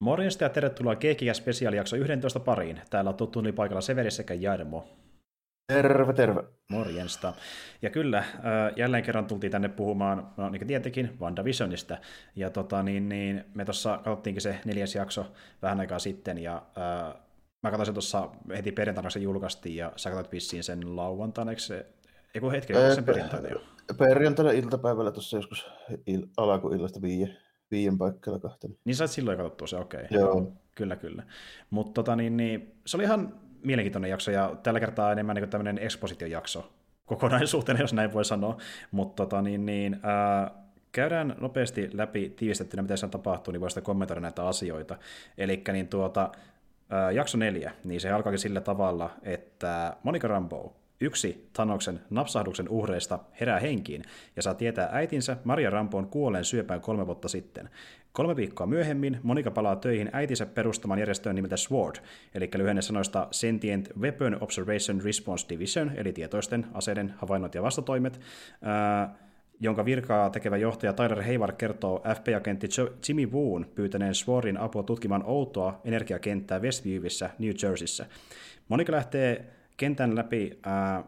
Morjesta ja tervetuloa Keekiä spesiaalijakso 11 pariin. Täällä on tuttu paikalla Severi sekä Jarmo. Terve, terve. Morjensta. Ja kyllä, jälleen kerran tultiin tänne puhumaan, no niin kuin tietenkin, WandaVisionista. Ja tota, niin, niin, me tuossa katsottiinkin se neljäs jakso vähän aikaa sitten, ja äh, mä katsoin sen tuossa heti perjantaina, se julkaistiin, ja sä katsoit vissiin sen lauantaina, eikö se, eiku hetki, sen perjantaina jo? Perjantaina iltapäivällä tuossa joskus il- alakuillasta viie viien paikalla kahtena. Niin sä et silloin katsottua se, okei. Okay. Joo. Kyllä, kyllä. Mutta tota, niin, niin, se oli ihan mielenkiintoinen jakso, ja tällä kertaa enemmän niin tämmöinen ekspositiojakso kokonaisuuteen, jos näin voi sanoa. Mutta tota, niin, niin, ää, käydään nopeasti läpi tiivistettynä, mitä siellä tapahtuu, niin voi sitten kommentoida näitä asioita. Eli niin tuota, ää, jakso neljä, niin se alkaakin sillä tavalla, että Monica Rambeau Yksi Thanoksen napsahduksen uhreista herää henkiin ja saa tietää äitinsä Maria Rampoon kuolleen syöpään kolme vuotta sitten. Kolme viikkoa myöhemmin Monika palaa töihin äitinsä perustamaan järjestöön nimeltä SWORD, eli lyhenne sanoista Sentient Weapon Observation Response Division, eli tietoisten aseiden havainnot ja vastatoimet, ää, jonka virkaa tekevä johtaja Tyler Hayward kertoo FBI-agentti Jimmy Woon pyytäneen SWORDin apua tutkimaan outoa energiakenttää Westviewissa, New Jerseyssä. Monika lähtee kentän läpi ää,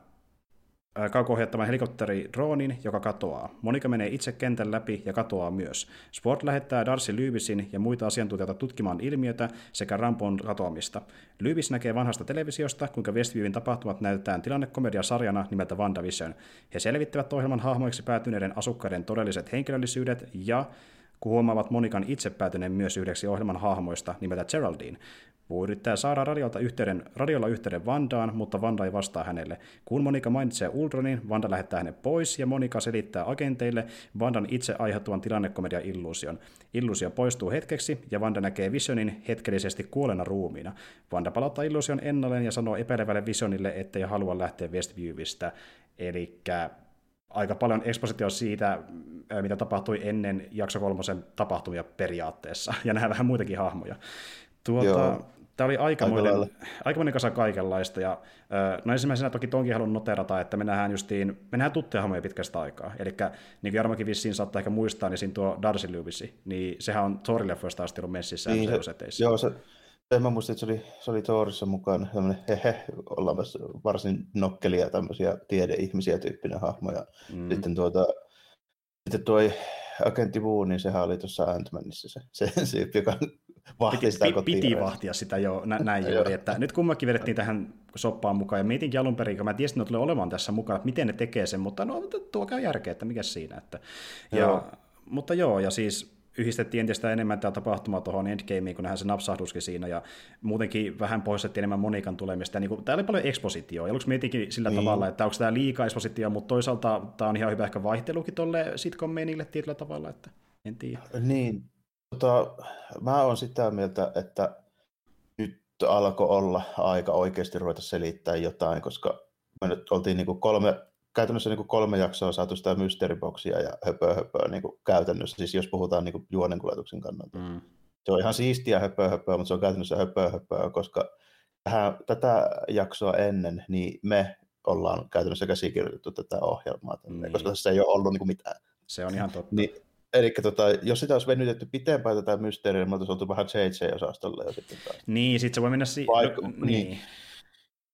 kauko-ohjattavan helikopteri droonin, joka katoaa. Monika menee itse kentän läpi ja katoaa myös. Sport lähettää Darcy Lybisin ja muita asiantuntijoita tutkimaan ilmiötä sekä Rampon katoamista. Lybis näkee vanhasta televisiosta, kuinka Westviewin tapahtumat näytetään tilannekomediasarjana nimeltä WandaVision. He selvittävät ohjelman hahmoiksi päätyneiden asukkaiden todelliset henkilöllisyydet ja kun huomaavat Monikan itse päätyneen myös yhdeksi ohjelman hahmoista nimeltä Geraldine. Wu yrittää saada radiolta yhteyden, radiolla yhteyden Vandaan, mutta Vanda ei vastaa hänelle. Kun Monika mainitsee Ultronin, Vanda lähettää hänet pois ja Monika selittää agenteille Vandan itse aiheutuvan tilannekomedia illuusion. Illuusio poistuu hetkeksi ja Vanda näkee Visionin hetkellisesti kuolena ruumiina. Vanda palauttaa illuusion ennalleen ja sanoo epäilevälle Visionille, ettei halua lähteä Westviewistä. Eli aika paljon ekspositio siitä, mitä tapahtui ennen jakso kolmosen tapahtumia periaatteessa, ja nähdään vähän muitakin hahmoja. Tuota, Tämä oli aikamoinen, aikamoinen kasa kaikenlaista. Ja, no ensimmäisenä toki tonkin haluan noterata, että me nähdään justiin, me nähdään tuttuja hahmoja pitkästä aikaa. Eli niin kuin Jarmokin vissiin saattaa ehkä muistaa, niin siinä tuo Darcy Lewisi, niin sehän on Thor-leffoista asti ollut messissä niin, se, Joo, se, mä muistin, että se oli, se oli Thorissa mukaan, tämmöinen hehe, ollaan varsin nokkelia tämmöisiä tiedeihmisiä tyyppinen hahmo. Ja mm. sitten tuota, sitten tuo agentti Wu, niin sehän oli tuossa Ant-Manissa se, se, se joka vahti sitä kotiin. Piti vahtia sitä jo, nä, näin juuri, että nyt kummakin vedettiin tähän soppaan mukaan, ja mietinkin alun perin, kun mä tiesin, että tulee olemaan tässä mukana, että miten ne tekee sen, mutta no tuo käy järkeä, että mikä siinä. Että, ja, joo. Mutta joo, ja siis yhdistettiin entistä enemmän tämä tapahtuma tuohon Endgameen, kun nähdään se napsahduskin siinä, ja muutenkin vähän poistettiin enemmän Monikan tulemista. Ja niin kuin, täällä oli paljon ekspositioa. Aluksi mietinkin sillä niin. tavalla, että onko tämä liikaa ekspositioa, mutta toisaalta tämä on ihan hyvä ehkä vaihtelukin tuolle sitcom-meinille tietyllä tavalla, että en tiedä. Niin, Tota, mä oon sitä mieltä, että nyt alkoi olla aika oikeasti ruveta selittää jotain, koska me nyt oltiin niin kuin kolme, käytännössä niin kuin kolme jaksoa saatu sitä mysteeriboksia ja höpö höpö niin kuin käytännössä, siis jos puhutaan niin kuin juonenkuljetuksen kannalta. Mm. Se on ihan siistiä höpö höpö, mutta se on käytännössä höpö höpö, koska tähän, tätä jaksoa ennen niin me ollaan käytännössä käsikirjoitettu tätä ohjelmaa, tänne, mm. koska tässä ei ole ollut niin kuin mitään. Se on ihan totta. Niin, Eli tota, jos sitä olisi venytetty pitempään tätä mysteeriä, niin me oltaisiin oltu vähän JJ-osastolla jo sitten taas. Niin, sitten se voi mennä si- Vaik- no, niin. niin.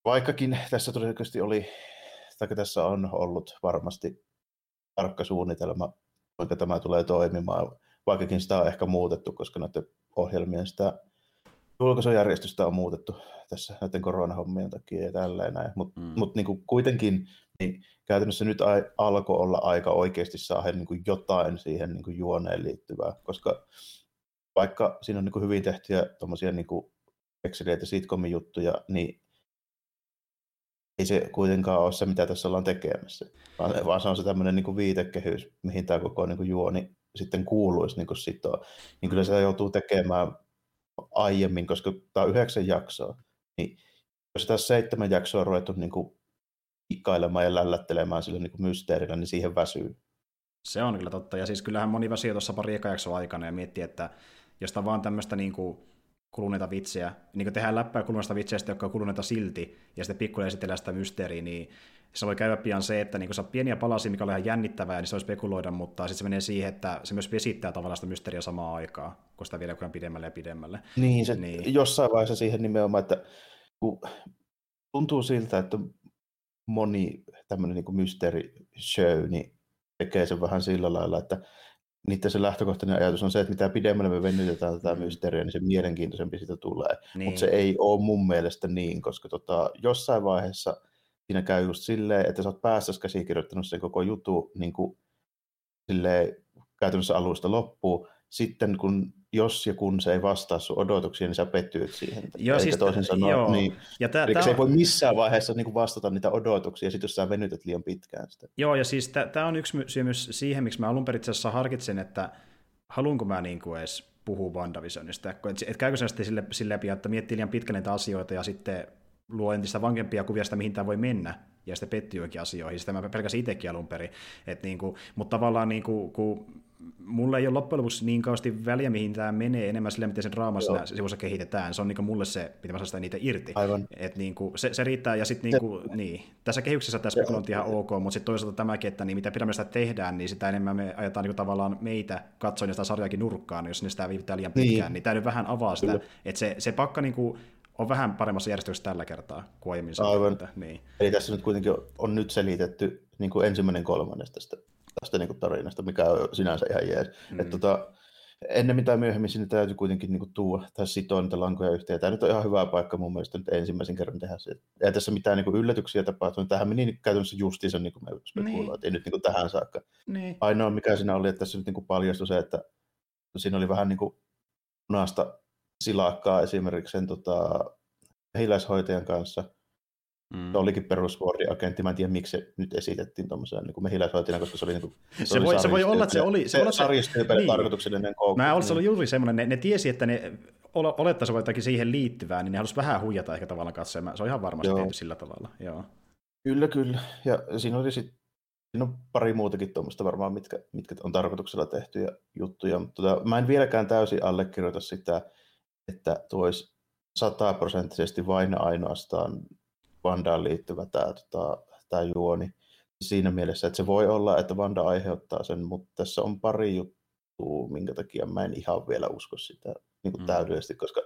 Vaikkakin tässä todennäköisesti oli, tai tässä on ollut varmasti tarkka suunnitelma, kuinka tämä tulee toimimaan, vaikkakin sitä on ehkä muutettu, koska näiden ohjelmien sitä julkaisujärjestystä on muutettu tässä näiden koronahommien takia ja tälleen näin. Mutta mm. mut niin kuitenkin niin käytännössä nyt alkoi olla aika oikeasti saada niin kuin jotain siihen niin kuin juoneen liittyvää, koska vaikka siinä on niin kuin hyvin tehtyjä tuommoisia niin ekseliä sitcomin juttuja, niin ei se kuitenkaan ole se, mitä tässä ollaan tekemässä, vaan, vaan se on se tämmöinen niin kuin viitekehys, mihin tämä koko niin kuin juoni sitten kuuluisi niin kuin sitoa. Niin kyllä se joutuu tekemään aiemmin, koska tämä on yhdeksän jaksoa, niin jos tässä seitsemän jaksoa on ruvettu niin kuin kikkailemaan ja lällättelemään sillä niin mysteerillä, niin siihen väsyy. Se on kyllä totta. Ja siis kyllähän moni väsyy tuossa pari ekajaksoa aikana ja miettii, että jos tämä vaan tämmöistä niin kuin kuluneita vitsejä, niin kun tehdään läppää kuluneista vitseistä, jotka on kuluneita silti, ja sitten pikkuinen esitellään sitä mysteeriä, niin se voi käydä pian se, että niin sä pieniä palasia, mikä on ihan jännittävää, niin se voi spekuloida, mutta sitten se menee siihen, että se myös vesittää tavallaan sitä mysteeriä samaan aikaan, kun sitä viedään pidemmälle ja pidemmälle. Niin, se niin. jossain vaiheessa siihen nimenomaan, että kun tuntuu siltä, että moni tämmöinen niin mysteeri show niin tekee sen vähän sillä lailla, että niiden se lähtökohtainen ajatus on se, että mitä pidemmälle me venytetään tätä mm. mysteeriä, niin se mielenkiintoisempi siitä tulee. Niin. Mutta se ei ole mun mielestä niin, koska tota, jossain vaiheessa siinä käy just silleen, että sä oot päässä käsikirjoittanut sen koko jutu niin kuin, silleen, käytännössä alusta loppuun. Sitten kun jos ja kun se ei vastaa sun odotuksia, niin sä pettyit siihen. Joo, siis, toisin sanoen, joo. Niin, ja tää, tää... se ei voi missään vaiheessa niin kuin vastata niitä odotuksia, sit jos sä venytät liian pitkään sitä. Joo, ja siis tämä on yksi syy myös siihen, miksi mä alun perin harkitsen, että haluanko mä niin kuin edes puhua WandaVisionista. Et, et käykö se sitten sille, sille että miettii liian pitkälle niitä asioita ja sitten luo entistä vankempia kuvia sitä, mihin tämä voi mennä, ja sitten pettyy jokin asioihin. Sitä mä pelkäsin itsekin alun perin. Et niin kuin, mutta tavallaan niin kuin, kun mulle ei ole loppujen lopuksi niin kauheasti väliä, mihin tämä menee, enemmän sille, miten sen draamassa sivussa kehitetään. Se on niin mulle se, mitä mä saan sitä niitä irti. Aivan. Et niin kuin, se, se, riittää, ja sitten niin kuin, niin, tässä kehyksessä tämä spekulointi ihan ok, mutta sitten toisaalta tämäkin, että niin, mitä pidemmälle sitä tehdään, niin sitä enemmän me ajetaan niin tavallaan meitä katsoin sitä sarjaakin nurkkaan, jos ne sitä viivittää liian pitkään, niin, niin tämä nyt vähän avaa sitä, että se, se pakka niin kuin, on vähän paremmassa järjestyksessä tällä kertaa kuin aiemmin. Aivan. Niin. Eli tässä nyt kuitenkin on, on nyt selitetty niin kuin ensimmäinen kolmannes tästä tästä niin kuin tarinasta, mikä on sinänsä ihan jees. Mm. Et, tota, ennen mitä myöhemmin sinne täytyy kuitenkin niin kuin, tuua tai sitoa niitä lankoja yhteen. Tämä nyt on ihan hyvä paikka mun mielestä nyt ensimmäisen kerran tehdä se. Ei tässä mitään niin kuin, yllätyksiä tapahtunut. Tähän meni käytännössä justiinsa, niin kuin me spekuloitiin, niin. nyt niin kuin, tähän saakka. Niin. Ainoa mikä siinä oli, että tässä nyt niin kuin, paljastui se, että siinä oli vähän niin kuin, punaista silakkaa esimerkiksi sen tota, kanssa – Mm. Se olikin perusvuori-agentti. Mä en tiedä, miksi se nyt esitettiin tuommoisena niin mehiläishoitajana, koska se oli, niin kuin, se, se, voi, se voi olla, että se oli... Se, se sarjastyypille niin. tarkoituksellinen koukku. Mä olisin ollut juuri semmoinen, ne, ne tiesi, että ne olettaisiin jotakin siihen liittyvää, niin ne halusivat vähän huijata ehkä tavallaan katsomaan. Se on ihan varmasti Joo. tehty sillä tavalla. Joo. Kyllä, kyllä. Ja siinä oli sitten Siinä on pari muutakin tuommoista varmaan, mitkä, mitkä on tarkoituksella tehtyjä juttuja. Mutta tota, mä en vieläkään täysin allekirjoita sitä, että tuo olisi sataprosenttisesti vain ainoastaan Vandaan liittyvä tämä, tota, tämä juoni. Siinä mielessä, että se voi olla, että Vanda aiheuttaa sen, mutta tässä on pari juttua, minkä takia mä en ihan vielä usko sitä niin kuin mm. täydellisesti, koska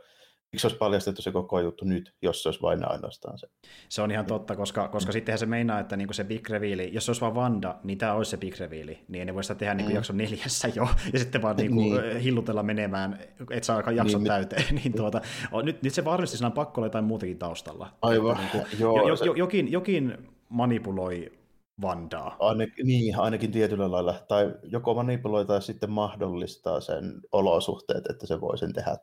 miksi olisi paljastettu se koko juttu nyt, jos se olisi vain ainoastaan se? Se on ihan totta, koska, koska mm. sittenhän se meinaa, että niinku se big reveal, jos se olisi vain Vanda, niin tämä olisi se big reveal, niin ei voi sitä tehdä niinku mm. jakson neljässä jo, ja sitten vaan niinku niin. hillutella menemään, että saa jakson niin, täyteen. niin tuota, nyt, nyt se varmasti siinä on pakko olla jotain muutakin taustalla. Aivan, että, niinku, joo. Jo, jo, jokin, jokin manipuloi Vandaa. Ainakin, niin, ainakin tietyllä lailla. Tai joko manipuloi tai sitten mahdollistaa sen olosuhteet, että se voi sen tehdä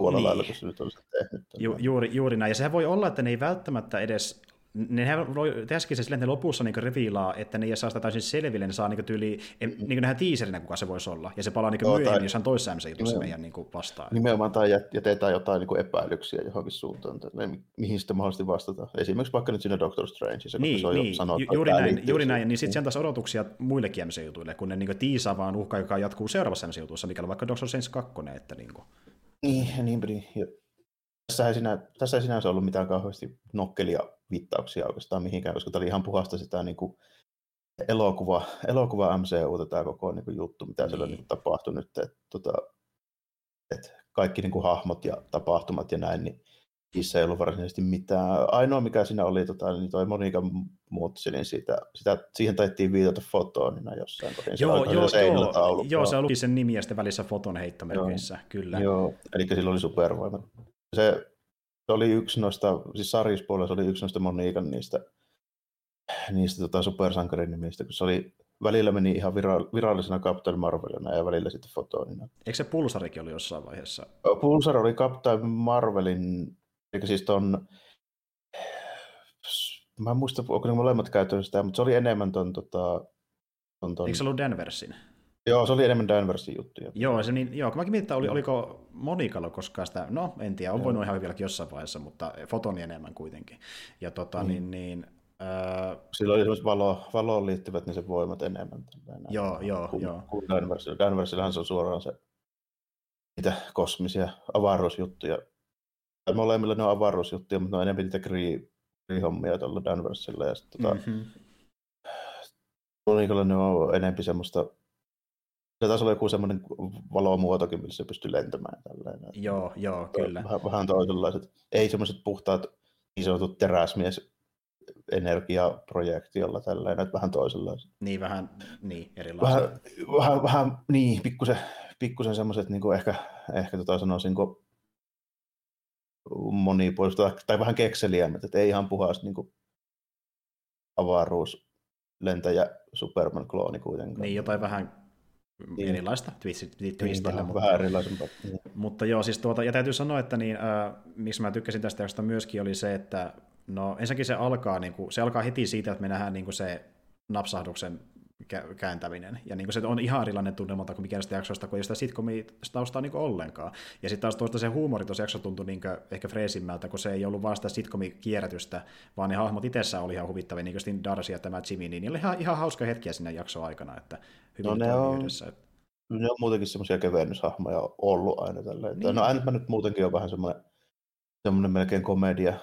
tuolla niin. lailla, kun se nyt on tehnyt. Ju, juuri, juuri näin. Ja sehän voi olla, että ne ei välttämättä edes ne voi tehdäkin se silleen, että ne lopussa niin reviilaa, että ne ei saa sitä täysin selville, ne saa niin tyyli, niin nähdään teaserinä, kuka se voisi olla, ja se palaa niin myöhemmin tai, jossain toisessa jutussa meidän niin vastaan. Nimenomaan tai jätetään jotain niin epäilyksiä johonkin suuntaan, että mihin sitten mahdollisesti vastata. Esimerkiksi vaikka nyt siinä Doctor Strange, se, niin, se on niin, jo Ju, juuri näin, juuri näin, niin sitten se antaisi odotuksia muillekin MC-jutuille, kun ne niin tiisaa vaan uhkaa, joka jatkuu seuraavassa MC-jutussa, mikä on vaikka Doctor Strange 2, että niin kuin. Niin, niin, niin. Tässä ei, sinä, tässä ei sinänsä ollut mitään kauheasti nokkelia viittauksia oikeastaan mihinkään, koska tämä oli ihan puhasta sitä niin kuin elokuva, elokuva MCU, tämä koko niin kuin juttu, mitä niin. siellä on niin tapahtunut nyt. Että, tota, että kaikki niin kuin hahmot ja tapahtumat ja näin, niin niissä ei ollut varsinaisesti mitään. Ainoa, mikä siinä oli, tota, niin toi Monika Mutsi, niin siitä, sitä, siihen taittiin viitata fotonina jossain kohdin. Joo, joo, joo, joo, se oli sen nimi ja sitten välissä foton heittomerkissä, kyllä. Joo, eli sillä oli supervoimat. Se, se oli yksi noista, siis sarjispuolella se oli yksi noista Monikan niistä, niistä tota supersankarin nimistä, kun se oli välillä meni ihan vira- virallisena Captain Marvelina ja välillä sitten fotonina. Eikö se Pulsarikin oli jossain vaiheessa? Pulsar oli Captain Marvelin Eli siis ton, mä en muista, onko ne molemmat käyttänyt sitä, mutta se oli enemmän ton, tota, ton, ton... Eikö se ollut Danversin? Joo, se oli enemmän Danversin juttuja. Joo, se niin, joo, kun mäkin mietin, oli, oliko Monikalla koskaan sitä, no en tiedä, on joo. voinut ihan vieläkin jossain vaiheessa, mutta fotoni enemmän kuitenkin. Ja tota, niin, niin, niin Öö, Sillä oli esimerkiksi valo, valoon liittyvät niin se voimat enemmän. Tällainen, joo, joo, kuin, joo. Danversilla. Danversillahan se on suoraan se niitä kosmisia avaruusjuttuja molemmilla ne on avaruusjuttuja, mutta ne on enemmän niitä gri-hommia tuolla Danversilla. Ja sitten tota, mm-hmm. Tuolla ne on enemmän semmoista se taisi olla joku semmoinen valomuotokin, millä se pystyy lentämään. Tällainen. Joo, joo, kyllä. Vähän, vähän toisenlaiset. Ei semmoiset puhtaat niin sanotut teräsmies energiaprojekti, tällainen, että vähän toisenlaiset. Niin, vähän niin, erilaiset. Vähän, vähän, vähän niin, pikkusen, pikkusen semmoiset, niin kuin ehkä, ehkä tota sanoisin, kuin monipuolista tai vähän kekseliämmät, että ei ihan puhas niin kuin avaruus lentäjä Superman-klooni kuitenkaan. Niin, jotain vähän niin. erilaista twistillä. Niin, vähän, mutta, vähän erilaisempaa. Niin. Mutta joo, siis tuota, ja täytyy sanoa, että niin, äh, miksi mä tykkäsin tästä josta myöskin oli se, että no ensinnäkin se alkaa, niin kuin, se alkaa heti siitä, että me nähdään niin kuin se napsahduksen kääntäminen. Ja niin kuin se on ihan erilainen tunnelmalta kuin mikään sitä jaksoista, kun ei sitä sitcomia taustaa niin ollenkaan. Ja sitten taas toista se huumori tuossa jakso tuntui niin ehkä freesimmältä, kun se ei ollut vaan sitä sitcomikierrätystä, vaan ne hahmot itsessään oli ihan huvittavia, niin kuin Darcy ja tämä Jimmy, niin oli ihan, ihan hauska hetkiä sinne jakso aikana, että hyvin no, ne on, yhdessä. Ne on muutenkin semmoisia kevennyshahmoja ollut aina tälleen. Niin. No aina nyt muutenkin on vähän semmoinen, semmoinen melkein komedia,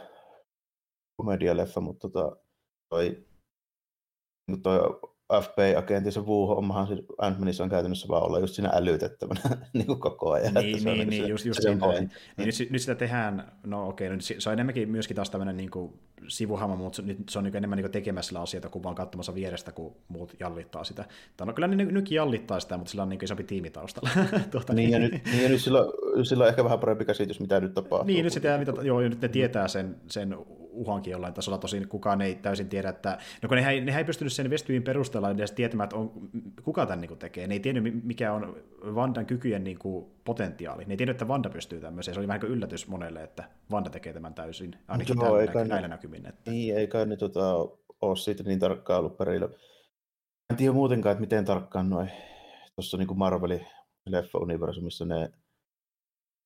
komedialeffa, mutta tota, toi, toi FBI-agentti, se Wu-hommahan siis Ant-Manissa on käytännössä vaan olla just siinä älytettävänä niin kuin koko ajan. Niin, niin, niin, niin, just, just se, niin, nyt, nyt, sitä tehdään, no okei, okay, nyt se on enemmänkin myöskin taas tämmöinen niin kuin sivuhama, mutta nyt se on niin enemmän niin tekemässä asioita kuin vaan katsomassa vierestä, kun muut jallittaa sitä. Tai no, kyllä ne nytkin jallittaa sitä, mutta sillä on niin isompi tiimi taustalla. tuota, niin, ja nyt, niin, ja nyt sillä, sillä on ehkä vähän parempi käsitys, mitä nyt tapahtuu. Niin, nyt, sitä, mitä, joo, nyt ne tietää sen, sen uhankin jollain tasolla, tosin kukaan ei täysin tiedä, että, no kun ne, ne ei pystynyt sen Westviewn perusteella edes tietämään, että on, kuka tämän niin tekee, ne ei tiennyt mikä on Vandan kykyjen niin kuin, potentiaali, ne ei tiennyt, että Vanda pystyy tämmöiseen, se oli vähän kuin yllätys monelle, että Vanda tekee tämän täysin, ainakin Joo, näky, näillä näkymin. Että... Niin, eikä ne tota, ole siitä niin tarkkaan ollut perillä. En tiedä muutenkaan, että miten tarkkaan noin tuossa niin Marvelin leffa-universumissa ne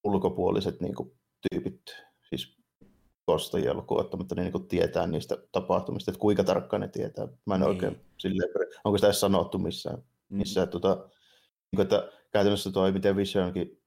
ulkopuoliset niin kuin, tyypit, siis kostajia lukuun ottamatta, niin, niin tietää niistä tapahtumista, että kuinka tarkkaan ne tietää. Mä en niin. oikein silleen, onko sitä edes sanottu missään, mm. missään mm. tota, niin kuin, että käytännössä toi, miten Visionkin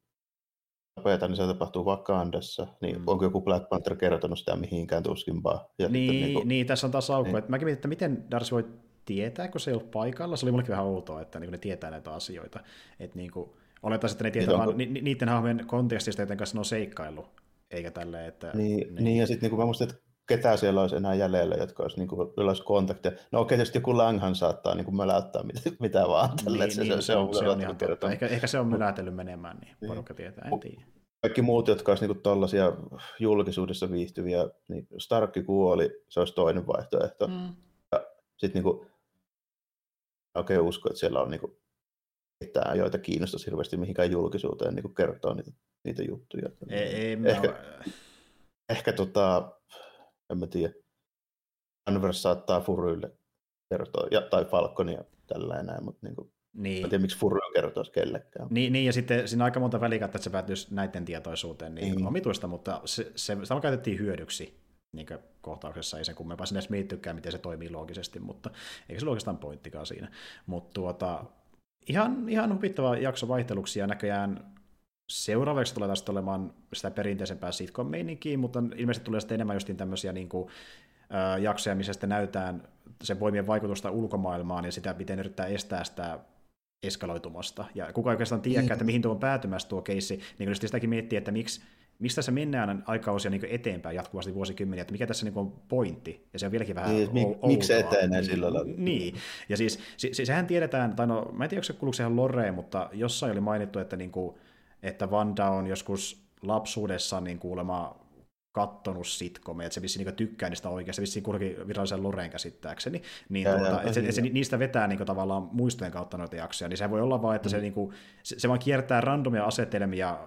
tapetaan, niin se tapahtuu Wakandassa, niin mm. onko joku Black Panther kertonut sitä mihinkään tuskinpaa? Ja niin, että, niin, kuin, niin, tässä on taas aukko. Niin. Mäkin mietin, että miten Darcy voi tietää, kun se ei ollut paikalla. Se oli mullekin vähän outoa, että niin ne tietää näitä asioita. Että niin kuin, olettaisiin, että ne tietää niin, vaan ni, niiden hahmojen kontekstista, joten kanssa ne on seikkailu eikä tälleen, että... Niin, niin. niin ja sitten niin mä muistan, että ketä siellä olisi enää jäljellä, jotka olisi, niin kuin, olisi kontakteja. No okei, tietysti joku Langhan saattaa niin kuin möläyttää mitä, mitä vaan. Tälle, niin, se, niin, se, se, on, se on ihan totta. Ehkä, ehkä se on mölätellyt menemään, niin, niin. porukka tietää, en tiedä. Kaikki muut, jotka olisi niin tuollaisia julkisuudessa viihtyviä, niin Starkki kuoli, se olisi toinen vaihtoehto. Mm. Ja sitten niin kuin, oikein usko, että siellä on niin kuin, ketään, joita kiinnostaisi hirveästi mihinkään julkisuuteen niin kertoa niitä, niitä juttuja. Ei, ei, ehkä, mä... ehkä tota, en mä tiedä, Anvers saattaa Furylle kertoa, ja, tai Falconia tällä enää, mutta niin kuin, niin. en tiedä, miksi Furry kertoisi kellekään. Niin, niin, ja sitten siinä on aika monta välikättä, että se päätyisi näiden tietoisuuteen niin mm. omituista, mutta se, se, sitä käytettiin hyödyksi niin kohtauksessa, ei sen kummempaa sinne edes miittykään, miten se toimii loogisesti, mutta eikä se ole oikeastaan pointtikaan siinä. Mutta tuota, ihan, ihan huvittava jakso vaihteluksi ja näköjään seuraavaksi tulee taas olemaan sitä perinteisempää sitcom-meininkiä, mutta ilmeisesti tulee sitten enemmän justiin tämmöisiä niin kuin, äh, jaksoja, missä sitten näytetään sen voimien vaikutusta ulkomaailmaan ja sitä, miten yrittää estää sitä eskaloitumasta. Ja kuka oikeastaan tiedä, niin. että mihin tuo on päätymässä tuo keissi, niin kun sitäkin miettii, että miksi mistä se mennään aikausia niin eteenpäin jatkuvasti vuosikymmeniä, että mikä tässä niin on pointti, ja se on vieläkin vähän niin, mik, Miksi se etenee sillä lailla? Niin, ja siis se, sehän tiedetään, tai no, mä en tiedä, onko se kuuluuko sehän Loreen, mutta jossain oli mainittu, että, niin kuin, että Vanda on joskus lapsuudessa niin kuulema kattonut sitcomeja, että se vissiin niin tykkää niistä oikeasti, vissiin kuitenkin virallisen Loreen käsittääkseni, niin ja, tuota, ja, että, se, se, niistä vetää niin kuin, tavallaan muistojen kautta noita jaksoja, niin se voi olla vaan, että mm. se, niin kuin, se, se vaan kiertää randomia asetelmia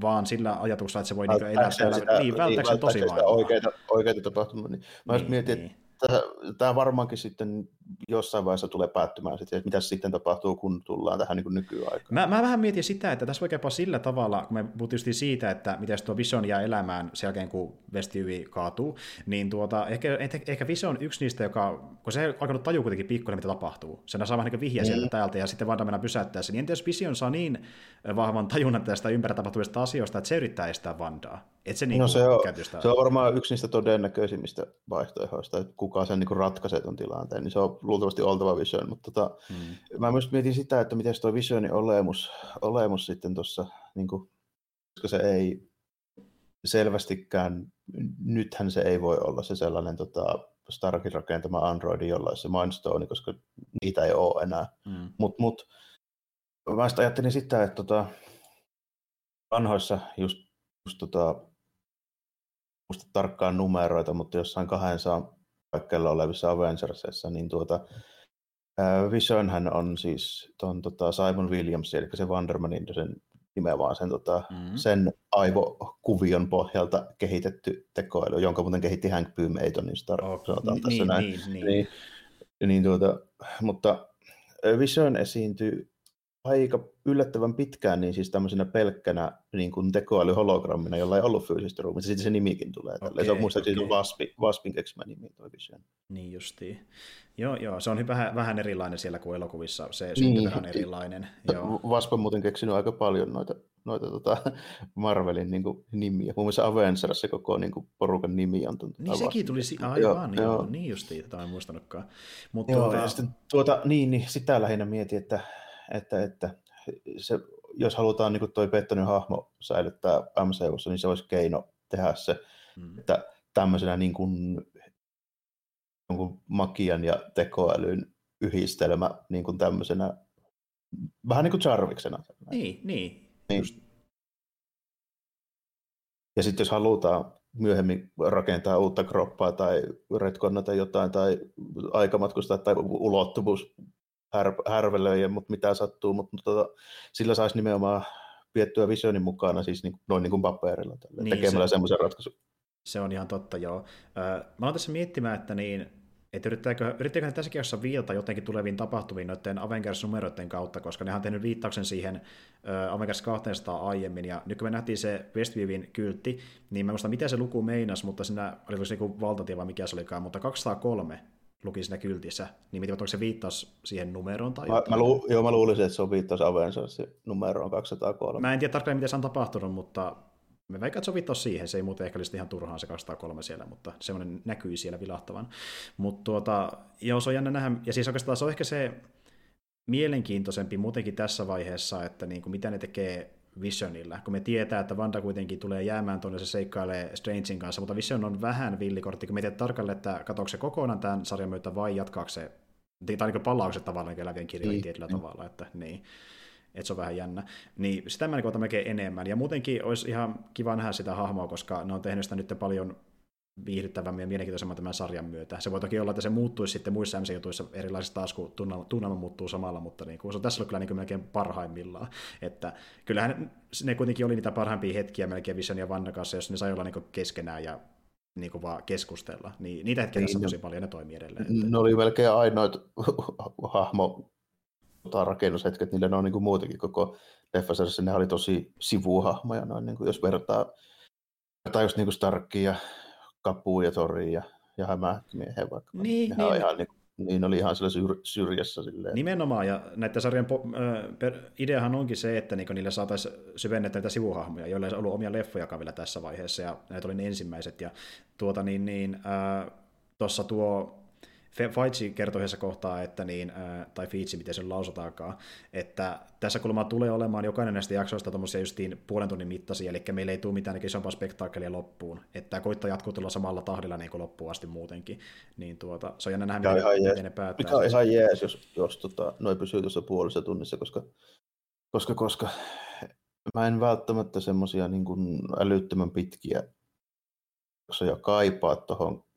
vaan sillä ajatuksella, että se voi niin elää täällä, sitä, niin, välttääkseen tosi sitä oikeita, oikeita tapahtumia. Niin. Mä niin, mietin, niin. että tämä varmaankin sitten jossain vaiheessa tulee päättymään sitten, että mitä sitten tapahtuu, kun tullaan tähän niin nykyaikaan. Mä, mä vähän mietin sitä, että tässä voi jopa sillä tavalla, kun me puhuttiin siitä, että miten tuo Vision jää elämään sen jälkeen, kun Westview kaatuu, niin tuota, ehkä, ehkä, Vision on yksi niistä, joka, kun se alkanut tajua kuitenkin pikkuinen, mitä tapahtuu. Sen saa vähän niin vihjaa mm. sieltä täältä, ja sitten vaan mennä pysäyttää sen. Niin entä jos Vision saa niin vahvan tajunnan tästä ympärillä tapahtuvista asioista, että se yrittää estää Vandaa? Et se, niin no se, on, se on varmaan yksi niistä todennäköisimmistä vaihtoehdoista, että kuka sen niin ratkaisee tuon tilanteen, niin se on luultavasti oltava Vision, mutta tota, hmm. mä myös mietin sitä, että miten tuo Visionin olemus, olemus sitten tuossa, niin kuin, koska se ei selvästikään, nythän se ei voi olla se sellainen tota, Starkin rakentama Android, jolla se Mindstone, koska niitä ei ole enää. Hmm. Mutta mut, mä ajattelin sitä, että tota, vanhoissa just, just tota, muista tarkkaan numeroita, mutta jossain 200 paikkeilla olevissa Avengersissa, niin tuota, Visionhän on siis ton, tota Simon Williams, eli se Wondermanin sen nimeä vaan sen, tota, mm-hmm. sen aivokuvion pohjalta kehitetty tekoäly, jonka muuten kehitti Hank Pym Aitonista, oh, sanotaan niin, tässä näin. Niin, niin. Niin, niin tuota, mutta Vision esiintyy aika yllättävän pitkään niin siis tämmöisenä pelkkänä niin kuin tekoälyhologrammina, jolla ei ollut fyysistä ruumista. Sitten se nimikin tulee. Okay, se on muistaakseni okay. Waspi, Waspin keksimä nimi toi Vision. Niin justiin. Joo, joo, se on vähän, vähän erilainen siellä kuin elokuvissa. Se niin, on erilainen. Joo. Wasp on muuten keksinyt aika paljon noita, noita tota Marvelin niin kuin, nimiä. Muun muassa Avengers se koko niin kuin, porukan nimi on. Tuota, niin sekin tuli, si- aivan, joo, joo, joo. niin justiin, tätä en muistanutkaan. Mutta joo, tuota... ja sitten, tuota, niin, niin, sitä lähinnä mietin, että että, että se, jos halutaan niin tuo Pettonin hahmo säilyttää MCUssa, niin se olisi keino tehdä se, mm. että tämmöisenä niin kuin, jonkun magian ja tekoälyn yhdistelmä niin kuin tämmöisenä, vähän niin kuin Jarviksena. Niin, niin. niin. Just. Ja sitten jos halutaan myöhemmin rakentaa uutta kroppaa tai retkonnata jotain tai aikamatkustaa tai ulottuvuus här, härvelöjä, mutta mitä sattuu, mutta, mutta tota, sillä saisi nimenomaan piettyä visionin mukana siis niin, noin niin kuin paperilla tälle, niin, tekemällä se, semmoisen ratkaisun. Se on ihan totta, joo. Mä olen tässä miettimään, että niin, että yrittääkö, yrittääkö tässäkin jossa viilata jotenkin tuleviin tapahtumiin noiden Avengers-numeroiden kautta, koska ne on tehnyt viittauksen siihen Avengers 200 aiemmin, ja nyt kun me nähtiin se Westviewin kyltti, niin mä muistan, mitä se luku meinas, mutta siinä oli se niin valtatie vai mikä se olikaan, mutta 203 luki siinä kyltissä, niin miten onko se viittaus siihen numeroon tai mä, mä, lu, joo, mä luulisin, että se on viittaus Avengersin numeroon 203. Mä en tiedä tarkkaan, miten se on tapahtunut, mutta me vaikka että se on viittaus siihen, se ei muuten ehkä olisi ihan turhaan se 203 siellä, mutta semmoinen näkyy siellä vilahtavan. Mutta tuota, joo, se on jännä nähdä, ja siis oikeastaan se on ehkä se mielenkiintoisempi muutenkin tässä vaiheessa, että niin kuin mitä ne tekee Visionilla, kun me tietää, että Vanda kuitenkin tulee jäämään tuonne, se seikkailee Strangein kanssa, mutta Vision on vähän villikortti, kun me tiedät tarkalleen, että katsoako se kokonaan tämän sarjan myötä vai jatkaako se, tai niin palaukset tavallaan elävien kirjojen niin. tietyllä tavalla, että niin että se on vähän jännä. Niin sitä mä niin melkein enemmän. Ja muutenkin olisi ihan kiva nähdä sitä hahmoa, koska ne on tehnyt sitä nyt paljon viihdyttävämmin ja mielenkiintoisemman tämän sarjan myötä. Se voi toki olla, että se muuttuisi sitten muissa MC-jutuissa erilaisissa taas, kun tunnelma muuttuu samalla, mutta niin kuin, se on tässä ollut kyllä niin kuin melkein parhaimmillaan. Että kyllähän ne kuitenkin oli niitä parhaimpia hetkiä melkein Vision ja Vanna kanssa, jos ne sai olla niin keskenään ja niin kuin vaan keskustella. Niin, niitä hetkiä niin, tässä on tosi paljon, ne toimii edelleen. Ne oli melkein ainoat hahmo rakennushetket, niillä ne on niin kuin muutenkin koko leffasarjassa, ne oli tosi sivuhahmoja, noin, niin kuin jos vertaa, vertaa just niin kuin Starkia ja kapuun ja toriin ja, ja hämähäkimiehen vaikka. Niin, niin. Ihan, niin, niin oli ihan siellä syr- syrjässä. Silleen. Nimenomaan, ja näiden sarjan po- per, ideahan onkin se, että niinku niille saataisiin syvennettyä näitä sivuhahmoja, joilla ei ollut omia leffoja vielä tässä vaiheessa, ja näitä oli ne ensimmäiset, ja tuota niin, niin äh, tuossa tuo Feitsi kertoi yhdessä kohtaa, että niin, tai Feitsi, miten se lausutaankaan, että tässä kulmaa tulee olemaan jokainen näistä jaksoista tuommoisia justiin puolen tunnin mittaisia, eli meillä ei tule mitään isompaa spektaakkelia loppuun, että koittaa jatkuu tulla samalla tahdilla niin kuin loppuun asti muutenkin, niin tuota, se on jännä nähdä, miten, miten ne päättää. Mikä on ihan jees, jos, jos tota, noin pysyy tuossa puolessa tunnissa, koska, koska, koska mä en välttämättä semmoisia niin älyttömän pitkiä jaksoja kaipaa tuohon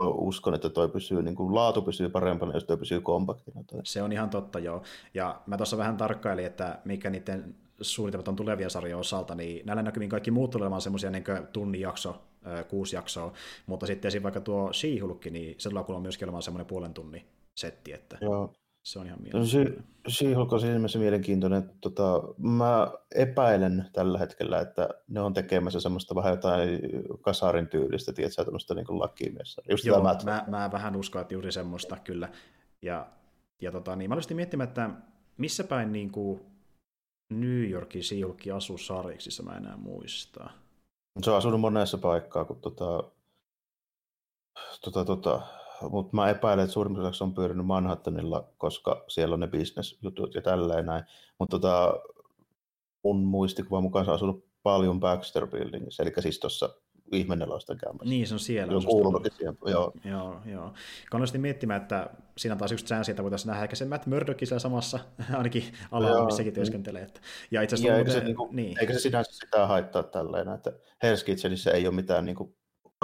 uskon, että toi pysyy, niin kuin laatu pysyy parempana, jos toi pysyy kompaktina. Toi. Se on ihan totta, joo. Ja mä tuossa vähän tarkkailin, että mikä niiden suunnitelmat on tulevia sarjoja osalta, niin näillä näkymin kaikki muut olemaan semmoisia niin tunnin jakso, kuusi jaksoa, mutta sitten esim. vaikka tuo she niin se tulee kuulemma myöskin olemaan semmoinen puolen tunnin setti, että Joo. Se on ihan mielenkiintoinen. She-Hulk on siinä mielessä mielenkiintoinen. Tota, mä epäilen tällä hetkellä, että ne on tekemässä semmoista vähän jotain kasarin tyylistä, tiedätkö, tämmöistä niin lakimiessä. Just Joo, tämä, mä, mä, vähän uskon, että juuri semmoista kyllä. Ja, ja tota, niin mä aloin miettimään, että missä päin niin kuin New Yorkin She-Hulk asuu sarjiksissa, mä enää muistaa. se on asunut monessa paikkaa, kun tota, tota, tota, mutta mä epäilen, että suurimmaksi osaksi on pyörinyt Manhattanilla, koska siellä on ne business-jutut ja tälleen näin. Mutta tota, mun muistikuvan mukaan se on asunut paljon Baxter Buildingissa, eli siis tuossa ihmeneloisten kämpässä. Niin, se on siellä. Asusta kuulunutkin siihen, joo. Joo, joo. Kannustin miettimään, että siinä on taas just chanssi, että voitaisiin nähdä ehkä se Matt Murdock siellä samassa, ainakin alalla, Joo, missäkin niin. työskentelee. Että. Ja itse asiassa Ja eikä, se, muuten, niinku, niin. eikä se sinänsä sitä haittaa tälleen, että Hell's Kitchenissä ei ole mitään niinku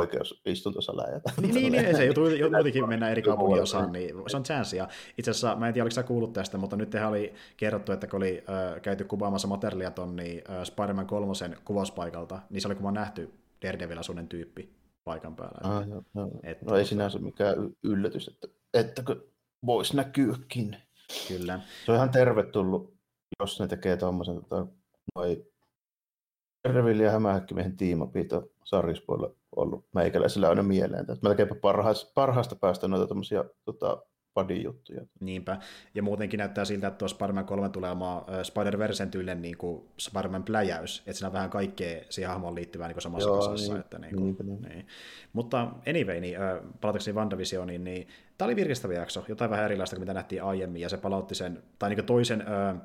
oikeusistuntosalaa. Niin, niin, niin, se joutuu jotenkin mennä eri kaupunginosaan, niin se on chanssi. Ja itse asiassa, mä en tiedä, oliko sä kuullut tästä, mutta nyt oli kerrottu, että kun oli äh, käyty kuvaamassa materiaalia ton niin, äh, Spider-Man 3 kuvauspaikalta, niin se oli kuva nähty Daredevil asuinen tyyppi paikan päällä. Ah, joo, joo. Että No ei tota- sinänsä mikään yllätys, että, ettäkö voisi näkyäkin. Kyllä. Se on ihan tervetullut, jos ne tekee tuommoisen tota, noi Daredevil ja hämähäkkimiehen tiimapit on sarjispuolella ollut meikäläisellä aina mieleen. Että melkeinpä parhaasta, parhaasta päästä noita tämmöisiä tota, buddy-juttuja. Niinpä. Ja muutenkin näyttää siltä, että tuo Spider-Man 3 tulee äh, Spider-Versen tyylinen niin kuin Spider-Man pläjäys, että siinä on vähän kaikkea siihen hahmoon liittyvää niin samassa Joo, kasassa. niin, että, niin kuin, niinpä, niin. niin. Mutta anyway, niin, palatakseni WandaVisioniin, niin tämä oli virkistävä jakso, jotain vähän erilaista kuin mitä nähtiin aiemmin, ja se palautti sen, tai niin toisen äh,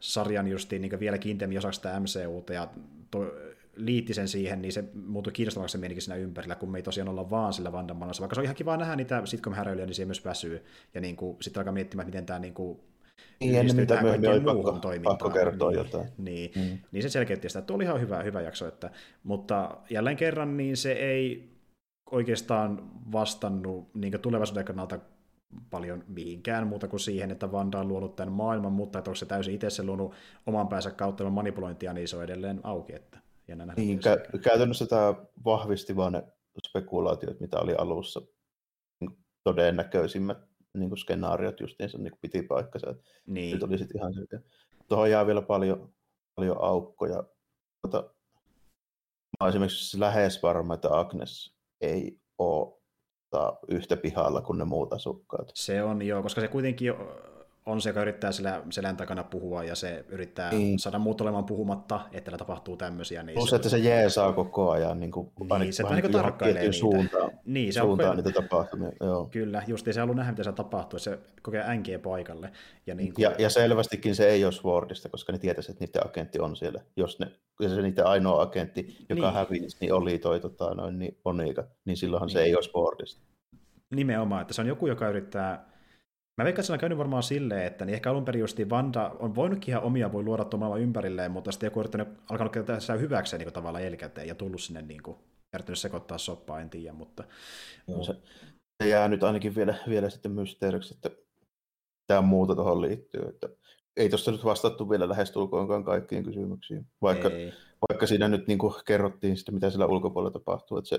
sarjan justiin niin vielä kiinteämmin osaksi sitä MCUta, ja to, liitti sen siihen, niin se muuttui kiinnostavaksi se meininki siinä ympärillä, kun me ei tosiaan olla vaan sillä Vandan maailmassa. Vaikka se on ihan kiva nähdä niitä sitcom-häröilyjä, niin siihen myös väsyy. Ja niin kuin, sitten alkaa miettimään, miten tämä niin kuin, Niin, ennen mitä myöhemmin oli muuhun pakko, pakko kertoa niin, jotain. Niin, Mm. niin se selkeytti sitä, että oli ihan hyvä, hyvä jakso. Että, mutta jälleen kerran niin se ei oikeastaan vastannut niin tulevaisuuden kannalta paljon mihinkään muuta kuin siihen, että Vanda on luonut tämän maailman, mutta että onko se täysin itse se luonut oman päänsä kautta manipulointia, niin se on edelleen auki. Että jännä nähdä, Niin, kä- käytännössä tämä vahvisti vaan ne spekulaatiot, mitä oli alussa. Niin Todennäköisimmät niin kuin skenaariot justiinsa niin kuin piti paikkansa. niin. Nyt oli sitten ihan selkeä. Tuohon jää vielä paljon, paljon aukkoja. Tota, mä olen esimerkiksi lähes varma, että Agnes ei ole tota, yhtä pihalla kuin ne muut asukkaat. Se on joo, koska se kuitenkin jo on se, joka yrittää sillä selän takana puhua ja se yrittää Niin. saada muut olemaan puhumatta, että tapahtuu tämmöisiä. Niin Plus, että se jeesaa koko ajan niin kuin, Niin, se vähän johonkin tarkkailee niitä. suuntaan, Niin, se on suuntaan koko- niitä tapahtumia. Joo. Kyllä, just ei se halunnut nähdä, mitä se tapahtuu, se kokee änkee paikalle. Ja, niin kuin, Ja, ja selvästikin se ei ole Swordista, koska ne tietäisi, että niiden agentti on siellä. Jos ne, ja se niiden ainoa agentti, joka Niin. niin. hävisi, niin oli toi tota, noin, niin Monika, niin silloinhan niin. se Niin. ei ole Swordista. Nimenomaan, että se on joku, joka yrittää... Mä veikkaan, että se on käynyt varmaan silleen, että niin ehkä alun perin justiin Vanda on voinutkin ihan omia voi luoda tuon ympärilleen, mutta sitten joku on alkanut käyttää sitä hyväkseen niin tavallaan jälkikäteen ja tullut sinne niin kuin, yrittänyt sekoittaa soppaa, en tiedä, mutta... Joo, se, se jää nyt ainakin vielä, vielä sitten mysteeriksi, että tämä muuta tuohon liittyy. Että ei tuossa nyt vastattu vielä lähestulkoonkaan kaikkiin kysymyksiin, vaikka, ei. vaikka siinä nyt niin kuin kerrottiin sitä, mitä siellä ulkopuolella tapahtuu. Että se,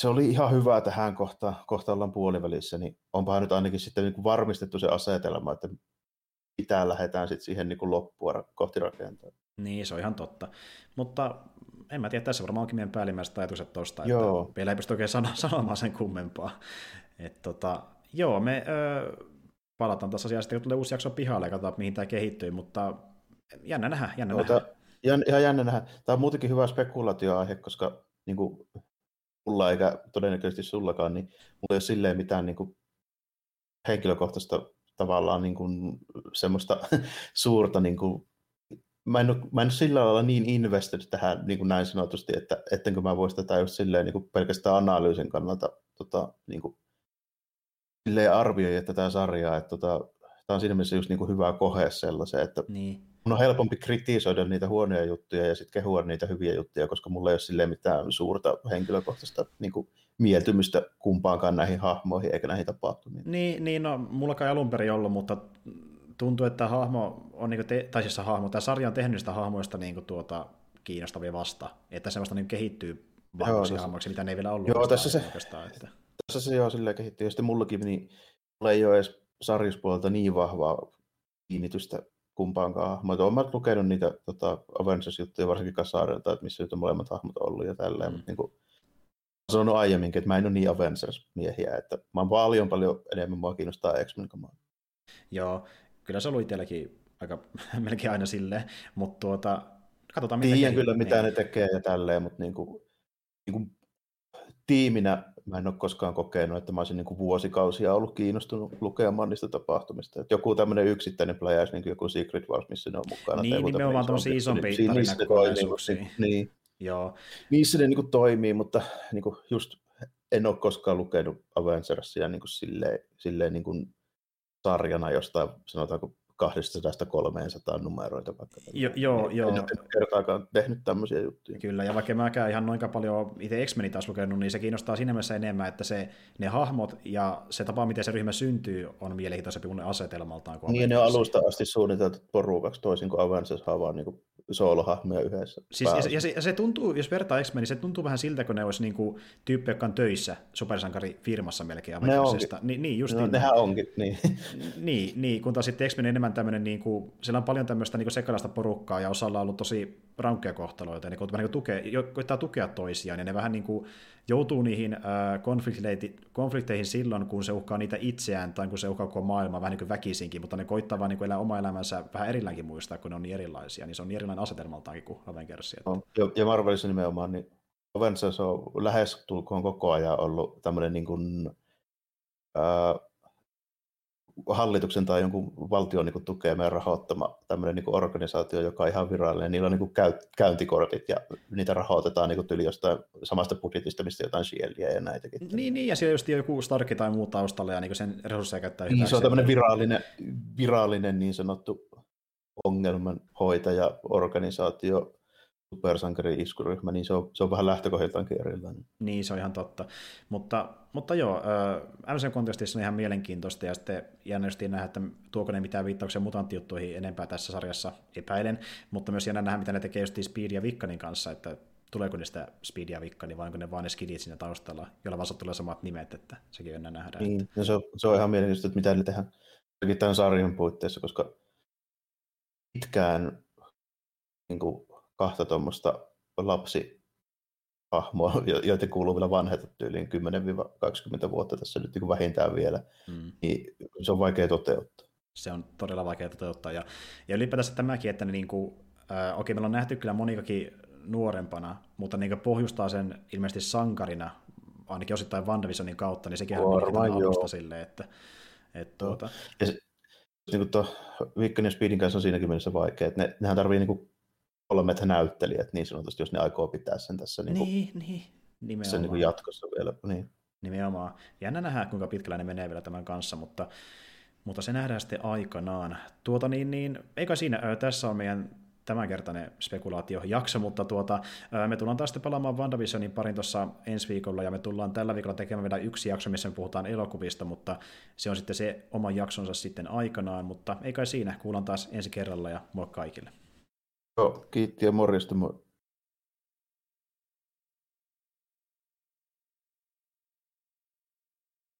se oli ihan hyvä tähän kohtaan, kohta ollaan puolivälissä, niin onpahan nyt ainakin sitten niin kuin varmistettu se asetelma, että mitä lähdetään sitten siihen niin kuin loppua kohti rakentaa. Niin, se on ihan totta. Mutta en mä tiedä, tässä varmaan onkin meidän päällimmäiset ajatukset tosta, Joo. että vielä ei pysty oikein sano, sanomaan sen kummempaa. Et tota, joo, me ö, palataan tässä sitten, kun tulee uusi jakso pihalle ja katsotaan, mihin tämä kehittyy, mutta jännä nähdä, jännä Ota, nähdä. jän, ihan jännä nähdä. Tämä on muutenkin hyvä spekulaatioaihe, koska niin kuin, mulla eikä todennäköisesti sullakaan, niin mulla ei ole silleen mitään niin kuin, henkilökohtaista tavallaan niin kuin, semmoista suurta, niin kuin, mä, en ole, mä en ole sillä lailla niin invested tähän niin kuin näin sanotusti, että ettenkö mä voisi tätä just silleen niin kuin pelkästään analyysin kannalta tota, niin kuin, silleen arvioida tätä sarjaa, että tota, tämä on siinä mielessä just niin kuin hyvä kohe sellaiseen, että Niin, mun on helpompi kritisoida niitä huonoja juttuja ja sitten kehua niitä hyviä juttuja, koska mulla ei ole silleen mitään suurta henkilökohtaista niin kuin, mieltymystä kumpaankaan näihin hahmoihin eikä näihin tapahtumiin. niin, niin no, mulla kai alun perin ollut, mutta tuntuu, että hahmo on, niin te, tai siis hahmo, tämä sarja on tehnyt sitä hahmoista niin kuin, tuota, kiinnostavia vasta, että se vasta niin kehittyy vahvoiksi hahmoiksi, mitä ne ei vielä ollut Joo, tässä se- että... Tässä se joo silleen kehittyy. Ja sitten mullakin niin mulla ei ole edes sarjuspuolelta niin vahvaa kiinnitystä kumpaankaan hahmoon. Olen mä lukenut niitä tota, Avengers-juttuja varsinkin Kasaarilta, että missä nyt on molemmat hahmot ollut ja tälleen, mm. mutta niin kuin, sanonut aiemminkin, että mä en ole niin Avengers-miehiä, että mä oon paljon paljon enemmän mua kiinnostaa X-Men kamaa. Joo, kyllä se on ollut itselläkin aika melkein aina silleen, mutta tuota, katsotaan mitä Tiedän kyllä, mitä niin. ne tekee ja tälleen, mutta niin kuin, niin kuin tiiminä mä en ole koskaan kokenut, että mä olisin niin kuin vuosikausia ollut kiinnostunut lukemaan niistä tapahtumista. Että joku tämmöinen yksittäinen pläjäys, niin kuin joku Secret Wars, missä ne on mukana. Niin, nimenomaan tämmöisiä isompia niin, tarinakokonaisuuksia. Niin, niin, Joo. Niissä ne niin kuin toimii, mutta niin kuin just en ole koskaan lukenut Avengersia niin kuin silleen, silleen niin kuin sarjana jostain, sanotaanko 200-300 numeroita vaikka. Jo, joo, en, joo. En ole kertaakaan tehnyt tämmöisiä juttuja. Kyllä, ja vaikka mäkään ihan noin paljon itse x taas lukenut, niin se kiinnostaa siinä mielessä enemmän, että se, ne hahmot ja se tapa, miten se ryhmä syntyy, on mielenkiintoisempi kuin asetelmaltaan. Kuin niin, ne on alusta asti suunniteltu porukaksi toisin kuin Avengers vaan niin soolohahmoja yhdessä. Siis, ja, se, ja, se, ja, se, tuntuu, jos vertaa x niin se tuntuu vähän siltä, kun ne olisi niin kuin, tyyppi, joka on töissä supersankarifirmassa melkein Ne onkin. Niin, niin just no, niin. Nehän onkin, niin. niin, niin, kun taas sitten X-Men enemmän tämmöinen, niin kuin, siellä on paljon tämmöistä niin sekalaista porukkaa, ja osalla on ollut tosi rankkeja kohtaloita, ja niin, niin tukea, koittaa tukea toisiaan, ja ne vähän niin kuin, joutuu niihin konflikteihin silloin, kun se uhkaa niitä itseään, tai kun se uhkaa koko maailmaa vähän niin kuin väkisinkin, mutta ne koittaa vaan niin elää oma elämänsä vähän erilläänkin muistaa, kun ne on niin erilaisia, niin se on niin erilainen asetelmaltaankin kuin Avengers. No, ja Marvelissa nimenomaan, niin Avengers on lähes tulkoon koko ajan ollut tämmöinen niin kuin, äh, hallituksen tai jonkun valtion niin tukema ja rahoittama tämmöinen niin organisaatio, joka on ihan virallinen. Niillä on niin käy, käyntikortit ja niitä rahoitetaan niin tyli jostain samasta budjetista, mistä jotain shieldia ja näitäkin. Niin, niin ja siellä just joku Starkki tai muu taustalla ja niin sen resursseja käyttää Niin, se on tämmöinen virallinen, virallinen niin sanottu ongelmanhoitaja organisaatio, supersankari-iskuryhmä, niin se on, se on vähän lähtökohdiltaankin erilainen. Niin, se on ihan totta. Mutta, mutta joo, äh, MCU-kontekstissa on ihan mielenkiintoista, ja sitten jännä nähdä, että tuoko ne mitään viittauksia mutanttijuttuihin enempää tässä sarjassa, epäilen, mutta myös jännä nähdä, mitä ne tekee just Speed ja Vikkanin kanssa, että tuleeko niistä Speed ja Vikkani, vai onko ne vaan ne skidit siinä taustalla, jolla vaan tulee samat nimet, että sekin on nähdä. Niin, että... se, on, se on ihan mielenkiintoista, että mitä ne tehdään tämän sarjan puitteissa, koska pitkään niin kuin kahta tuommoista lapsi hahmoa, joita kuuluu vielä vanhet tyyliin 10-20 vuotta tässä nyt niin vähintään vielä, mm. niin se on vaikea toteuttaa. Se on todella vaikea toteuttaa. Ja, ja ylipäätänsä tämäkin, että ne niin kuin, äh, okei, meillä on nähty kyllä monikakin nuorempana, mutta niin pohjustaa sen ilmeisesti sankarina, ainakin osittain WandaVisionin kautta, niin sekin on alusta silleen, että, että tuota... Ja se, niin kuin tuo ja Speedin kanssa on siinäkin mielessä vaikea, että ne, nehän tarvii niin kolmet näyttelijät niin sanotusti, jos ne aikoo pitää sen tässä niin, kuin, niin, niin. Nimenomaan. sen niin kuin jatkossa vielä. Niin. Nimenomaan. Jännä nähdä, kuinka pitkällä ne menee vielä tämän kanssa, mutta, mutta se nähdään sitten aikanaan. Tuota niin, niin eikä siinä, tässä on meidän tämänkertainen spekulaatiojakso, mutta tuota, me tullaan taas sitten pelaamaan WandaVisionin parin tuossa ensi viikolla, ja me tullaan tällä viikolla tekemään vielä yksi jakso, missä me puhutaan elokuvista, mutta se on sitten se oma jaksonsa sitten aikanaan, mutta ei kai siinä, kuullaan taas ensi kerralla, ja moi kaikille. Joo, kiitti ja morjesta.